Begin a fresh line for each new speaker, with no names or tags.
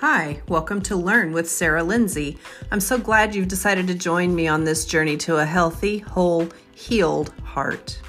Hi, welcome to Learn with Sarah Lindsay. I'm so glad you've decided to join me on this journey to a healthy, whole, healed heart.